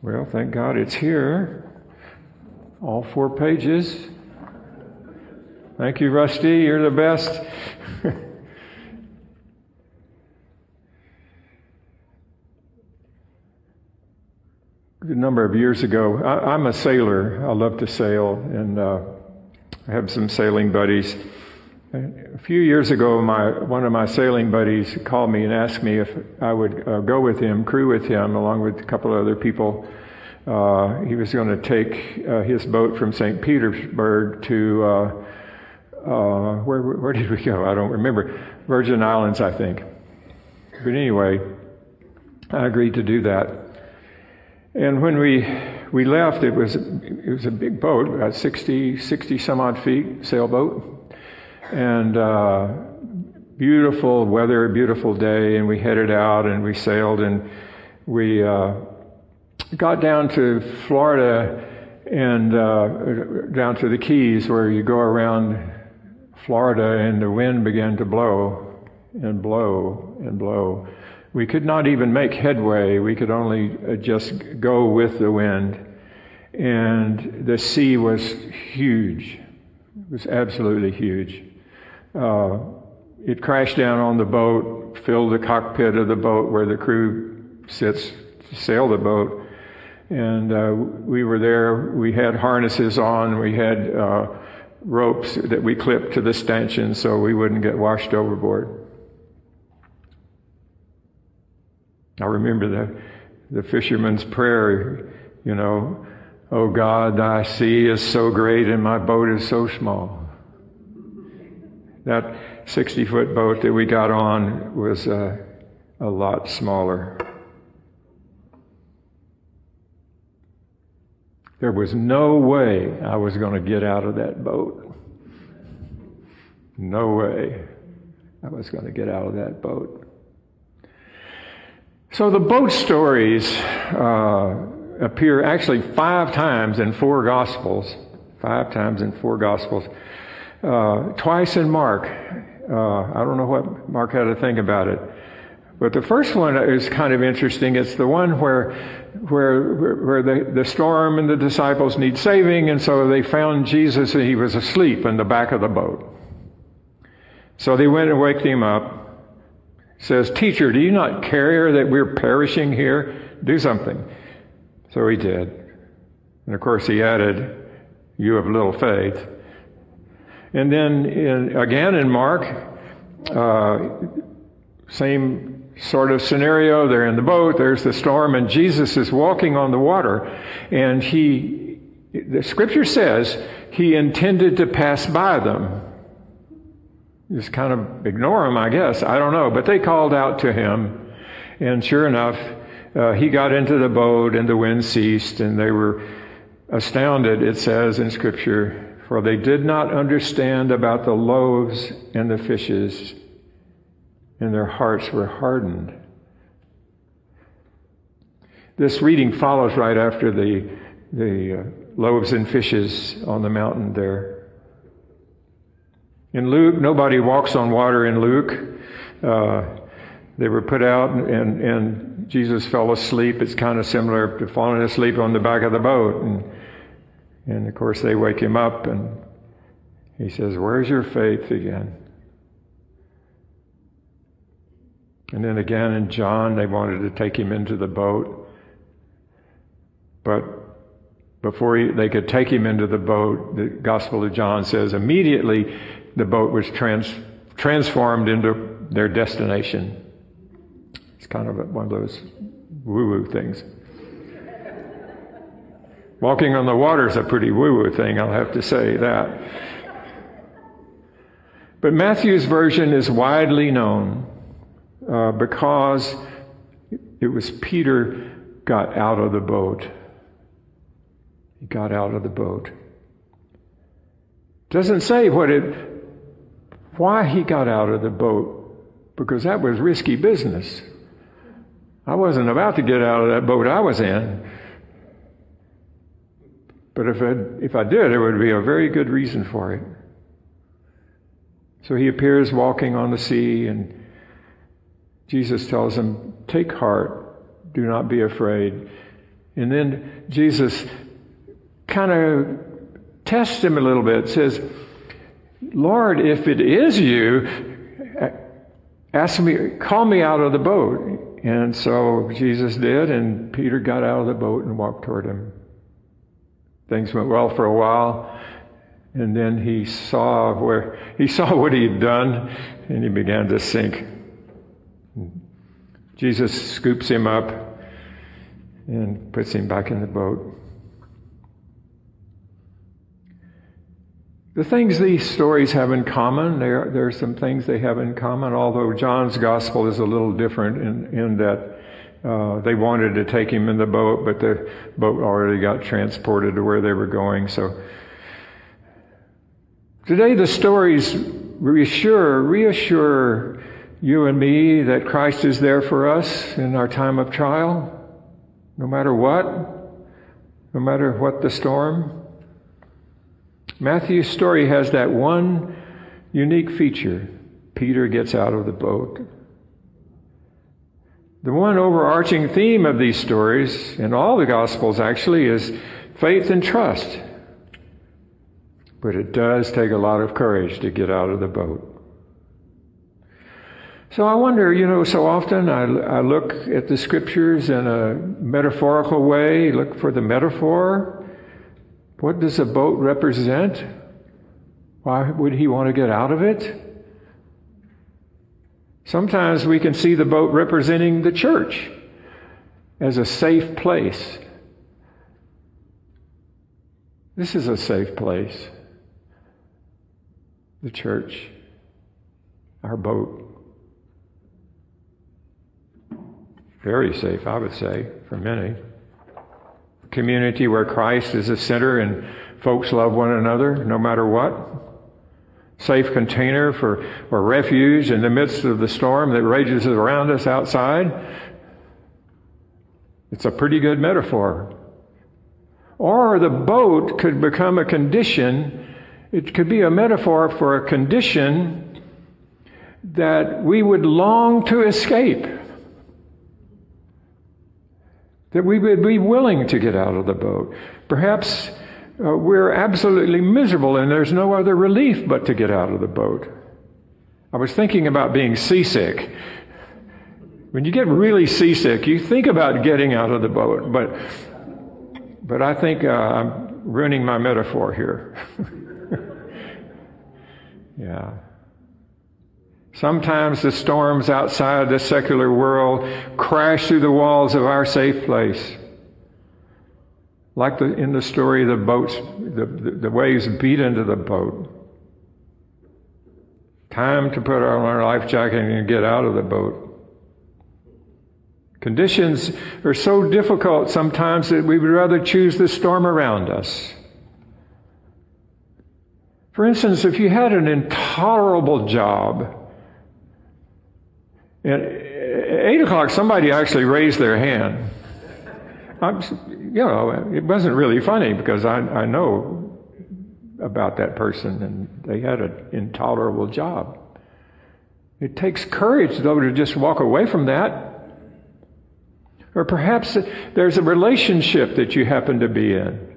Well, thank God it's here. All four pages. Thank you, Rusty. You're the best. a number of years ago, I, am a sailor. I love to sail, and uh, I have some sailing buddies. A few years ago, my, one of my sailing buddies called me and asked me if I would uh, go with him, crew with him, along with a couple of other people. Uh, he was going to take uh, his boat from St. Petersburg to uh, uh, where, where did we go? I don't remember. Virgin Islands, I think. But anyway, I agreed to do that. And when we we left, it was it was a big boat, about 60, 60 some odd feet sailboat and uh, beautiful weather, beautiful day, and we headed out and we sailed and we uh, got down to Florida and uh, down to the Keys where you go around Florida and the wind began to blow and blow and blow. We could not even make headway. We could only uh, just go with the wind. And the sea was huge. It was absolutely huge. Uh, it crashed down on the boat, filled the cockpit of the boat where the crew sits to sail the boat. And uh, we were there. We had harnesses on. We had uh, ropes that we clipped to the stanchion so we wouldn't get washed overboard. I remember the, the fisherman's prayer, you know, Oh God, thy sea is so great and my boat is so small. That 60 foot boat that we got on was uh, a lot smaller. There was no way I was going to get out of that boat. No way I was going to get out of that boat. So the boat stories uh, appear actually five times in four Gospels. Five times in four Gospels uh, twice in Mark. Uh, I don't know what Mark had to think about it. But the first one is kind of interesting. It's the one where, where, where the, the storm and the disciples need saving, and so they found Jesus and he was asleep in the back of the boat. So they went and waked him up. Says, Teacher, do you not care that we're perishing here? Do something. So he did. And of course he added, You have little faith. And then in, again in Mark, uh, same sort of scenario. They're in the boat, there's the storm, and Jesus is walking on the water. And he, the scripture says, he intended to pass by them. Just kind of ignore them, I guess. I don't know. But they called out to him. And sure enough, uh, he got into the boat and the wind ceased and they were astounded, it says in scripture, for they did not understand about the loaves and the fishes, and their hearts were hardened. This reading follows right after the, the uh, loaves and fishes on the mountain there. In Luke, nobody walks on water in Luke. Uh, they were put out and, and Jesus fell asleep. It's kind of similar to falling asleep on the back of the boat. And and of course, they wake him up and he says, Where's your faith again? And then again in John, they wanted to take him into the boat. But before he, they could take him into the boat, the Gospel of John says immediately the boat was trans, transformed into their destination. It's kind of one of those woo woo things. Walking on the water is a pretty woo woo thing, I'll have to say that. But Matthew's version is widely known uh, because it was Peter got out of the boat. He got out of the boat. Doesn't say what it, why he got out of the boat, because that was risky business. I wasn't about to get out of that boat I was in. But if I, if I did, there would be a very good reason for it. So he appears walking on the sea, and Jesus tells him, Take heart, do not be afraid. And then Jesus kind of tests him a little bit, says, Lord, if it is you, ask me, call me out of the boat. And so Jesus did, and Peter got out of the boat and walked toward him. Things went well for a while, and then he saw where he saw what he had done, and he began to sink. Jesus scoops him up and puts him back in the boat. The things these stories have in common, there, there are some things they have in common, although John's gospel is a little different in, in that uh, they wanted to take him in the boat, but the boat already got transported to where they were going. So today the stories reassure, reassure you and me that Christ is there for us in our time of trial, no matter what, no matter what the storm. Matthew's story has that one unique feature. Peter gets out of the boat. The one overarching theme of these stories, in all the Gospels actually, is faith and trust. But it does take a lot of courage to get out of the boat. So I wonder, you know, so often I, I look at the scriptures in a metaphorical way, look for the metaphor, what does a boat represent? Why would he want to get out of it? Sometimes we can see the boat representing the church as a safe place. This is a safe place. The church, our boat. Very safe, I would say, for many community where Christ is the center and folks love one another no matter what. Safe container for or refuge in the midst of the storm that rages around us outside. It's a pretty good metaphor. Or the boat could become a condition, it could be a metaphor for a condition that we would long to escape that we would be willing to get out of the boat. Perhaps uh, we're absolutely miserable and there's no other relief but to get out of the boat. I was thinking about being seasick. When you get really seasick, you think about getting out of the boat, but, but I think uh, I'm ruining my metaphor here. yeah. Sometimes the storms outside the secular world crash through the walls of our safe place. Like the, in the story, the boats, the, the, the waves beat into the boat. Time to put on our life jacket and get out of the boat. Conditions are so difficult sometimes that we would rather choose the storm around us. For instance, if you had an intolerable job, at 8 o'clock, somebody actually raised their hand. I'm, you know, it wasn't really funny because I, I know about that person and they had an intolerable job. It takes courage, though, to just walk away from that. Or perhaps there's a relationship that you happen to be in.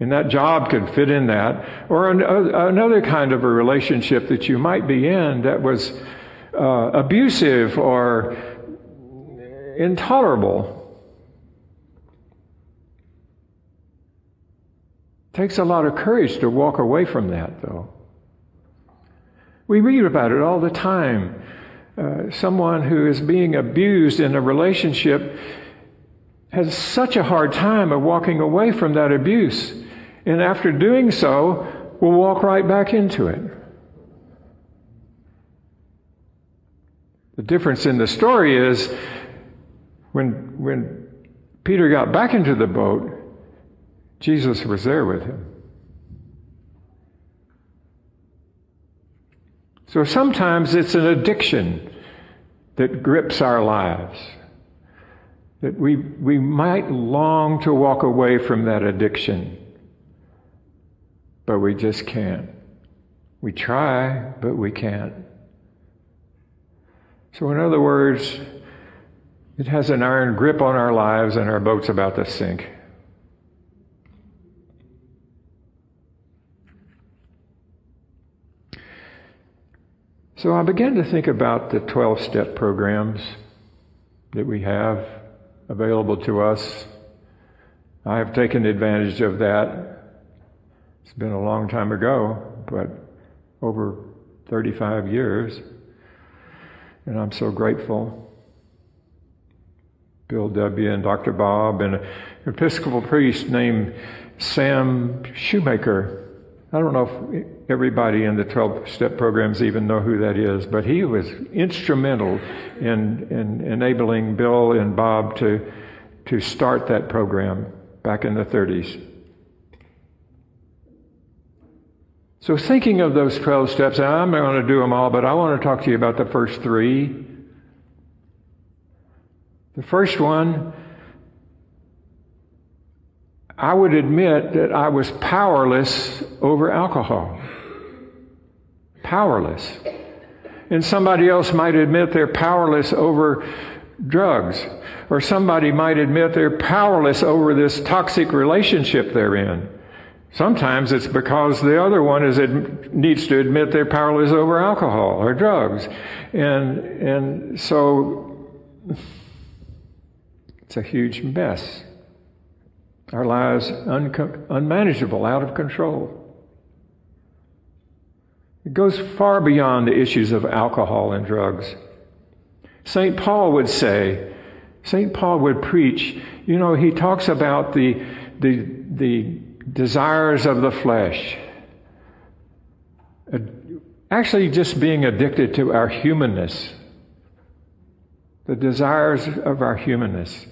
And that job could fit in that. Or an, another kind of a relationship that you might be in that was uh, abusive or intolerable. It takes a lot of courage to walk away from that, though. We read about it all the time. Uh, someone who is being abused in a relationship has such a hard time of walking away from that abuse. And after doing so, will walk right back into it. The difference in the story is when, when Peter got back into the boat, Jesus was there with him. So sometimes it's an addiction that grips our lives. That we, we might long to walk away from that addiction, but we just can't. We try, but we can't. So, in other words, It has an iron grip on our lives, and our boat's about to sink. So I began to think about the 12 step programs that we have available to us. I have taken advantage of that. It's been a long time ago, but over 35 years. And I'm so grateful. Bill W. and Dr. Bob and an Episcopal priest named Sam Shoemaker. I don't know if everybody in the 12 step programs even know who that is, but he was instrumental in, in enabling Bill and Bob to, to start that program back in the 30s. So, thinking of those 12 steps, I'm not going to do them all, but I want to talk to you about the first three. The first one, I would admit that I was powerless over alcohol. Powerless. And somebody else might admit they're powerless over drugs. Or somebody might admit they're powerless over this toxic relationship they're in. Sometimes it's because the other one is needs to admit they're powerless over alcohol or drugs. And, and so it's a huge mess. Our lives un- unmanageable, out of control. It goes far beyond the issues of alcohol and drugs. St. Paul would say, St. Paul would preach, you know, he talks about the, the, the desires of the flesh. Actually, just being addicted to our humanness, the desires of our humanness.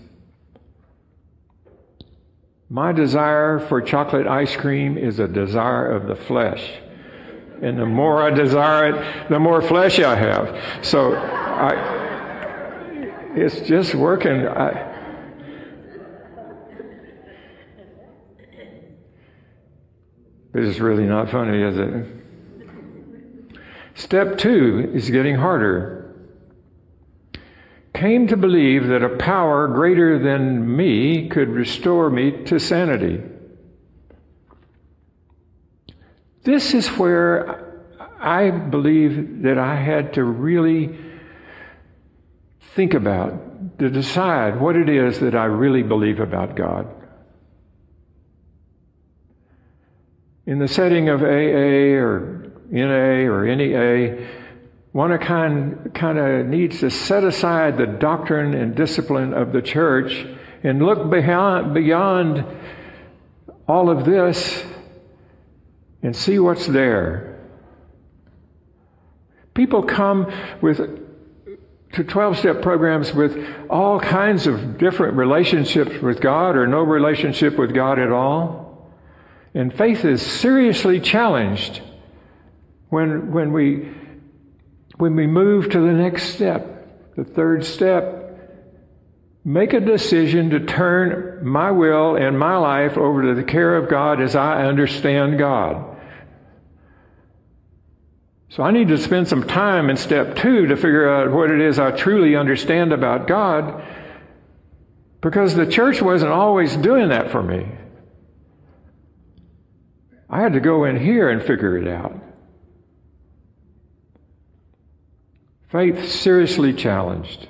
My desire for chocolate ice cream is a desire of the flesh. And the more I desire it, the more flesh I have. So I, it's just working. I, This is really not funny, is it? Step two is getting harder. Came to believe that a power greater than me could restore me to sanity. This is where I believe that I had to really think about, to decide what it is that I really believe about God. in the setting of AA or NA or NEA, one kind, kind of needs to set aside the doctrine and discipline of the church and look beyond, beyond all of this and see what's there. People come with to 12 step programs with all kinds of different relationships with God or no relationship with God at all. And faith is seriously challenged when, when, we, when we move to the next step, the third step. Make a decision to turn my will and my life over to the care of God as I understand God. So I need to spend some time in step two to figure out what it is I truly understand about God because the church wasn't always doing that for me. I had to go in here and figure it out. Faith seriously challenged.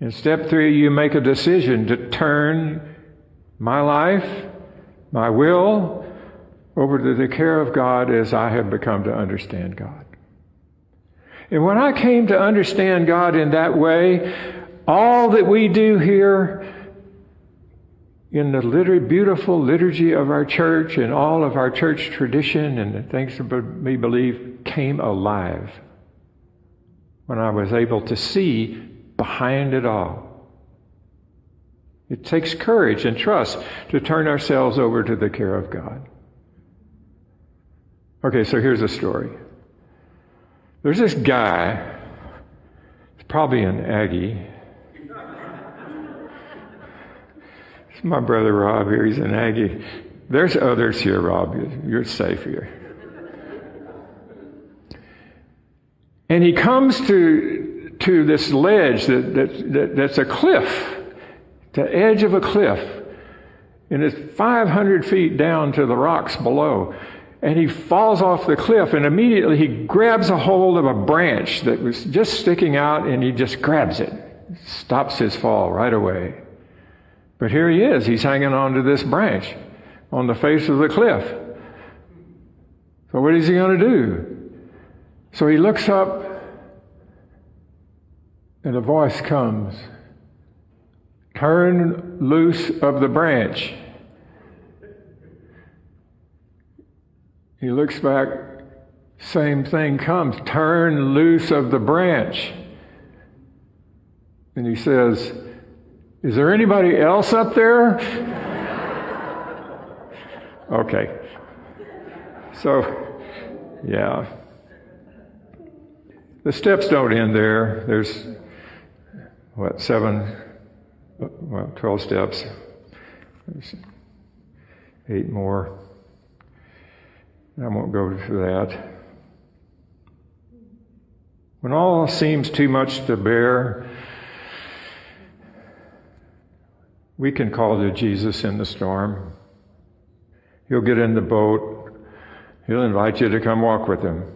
In step three, you make a decision to turn my life, my will, over to the care of God as I have become to understand God. And when I came to understand God in that way, all that we do here in the beautiful liturgy of our church and all of our church tradition and the things that we believe came alive when I was able to see behind it all. It takes courage and trust to turn ourselves over to the care of God. Okay, so here's a story. There's this guy, probably an Aggie, it's my brother Rob here, he's an Aggie. There's others here, Rob. You're safe here. And he comes to, to this ledge that, that, that, that's a cliff, the edge of a cliff. And it's 500 feet down to the rocks below. And he falls off the cliff, and immediately he grabs a hold of a branch that was just sticking out, and he just grabs it. Stops his fall right away. But here he is. He's hanging on to this branch on the face of the cliff. So, what is he going to do? So he looks up, and a voice comes Turn loose of the branch. He looks back, same thing comes turn loose of the branch. And he says, Is there anybody else up there? okay. So, yeah. The steps don't end there. There's, what, seven, well, 12 steps. There's eight more. I won't go through that. When all seems too much to bear, we can call to Jesus in the storm. He'll get in the boat. He'll invite you to come walk with him.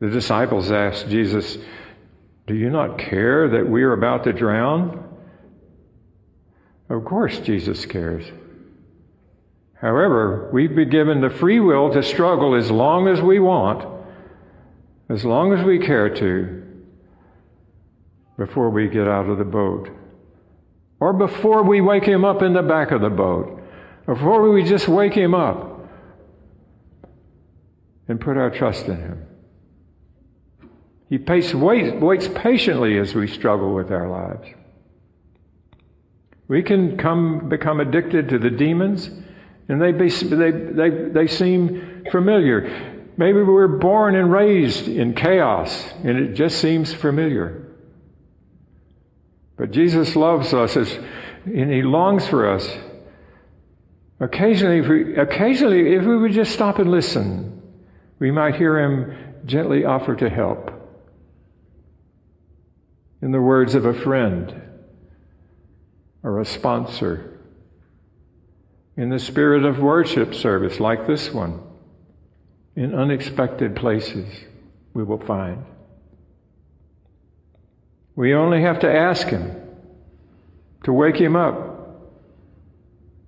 The disciples asked Jesus, Do you not care that we are about to drown? Of course, Jesus cares. However, we've been given the free will to struggle as long as we want, as long as we care to, before we get out of the boat. Or before we wake him up in the back of the boat. Or before we just wake him up and put our trust in him. He waits patiently as we struggle with our lives. We can come become addicted to the demons and they, be, they, they, they seem familiar. Maybe we were born and raised in chaos, and it just seems familiar. But Jesus loves us, as, and He longs for us. Occasionally if, we, occasionally, if we would just stop and listen, we might hear Him gently offer to help. In the words of a friend or a sponsor in the spirit of worship service like this one, in unexpected places, we will find. We only have to ask Him to wake Him up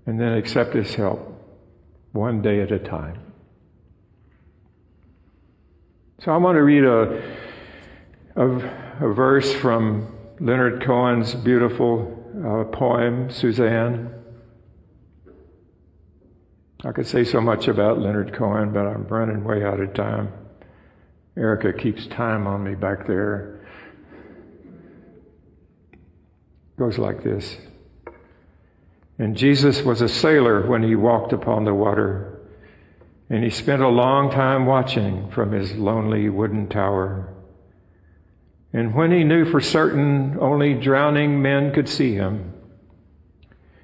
and then accept His help one day at a time. So I want to read a, a, a verse from Leonard Cohen's beautiful uh, poem, Suzanne. I could say so much about Leonard Cohen, but I'm running way out of time. Erica keeps time on me back there. Goes like this. And Jesus was a sailor when he walked upon the water, and he spent a long time watching from his lonely wooden tower. And when he knew for certain only drowning men could see him,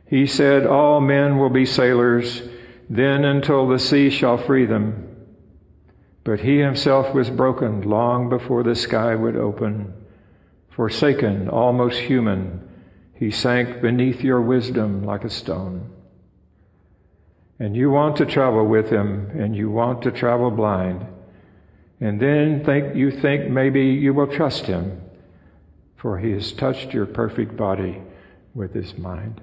he said, All men will be sailors then until the sea shall free them. But he himself was broken long before the sky would open. Forsaken, almost human, he sank beneath your wisdom like a stone. And you want to travel with him, and you want to travel blind. And then think, you think maybe you will trust him, for he has touched your perfect body with his mind.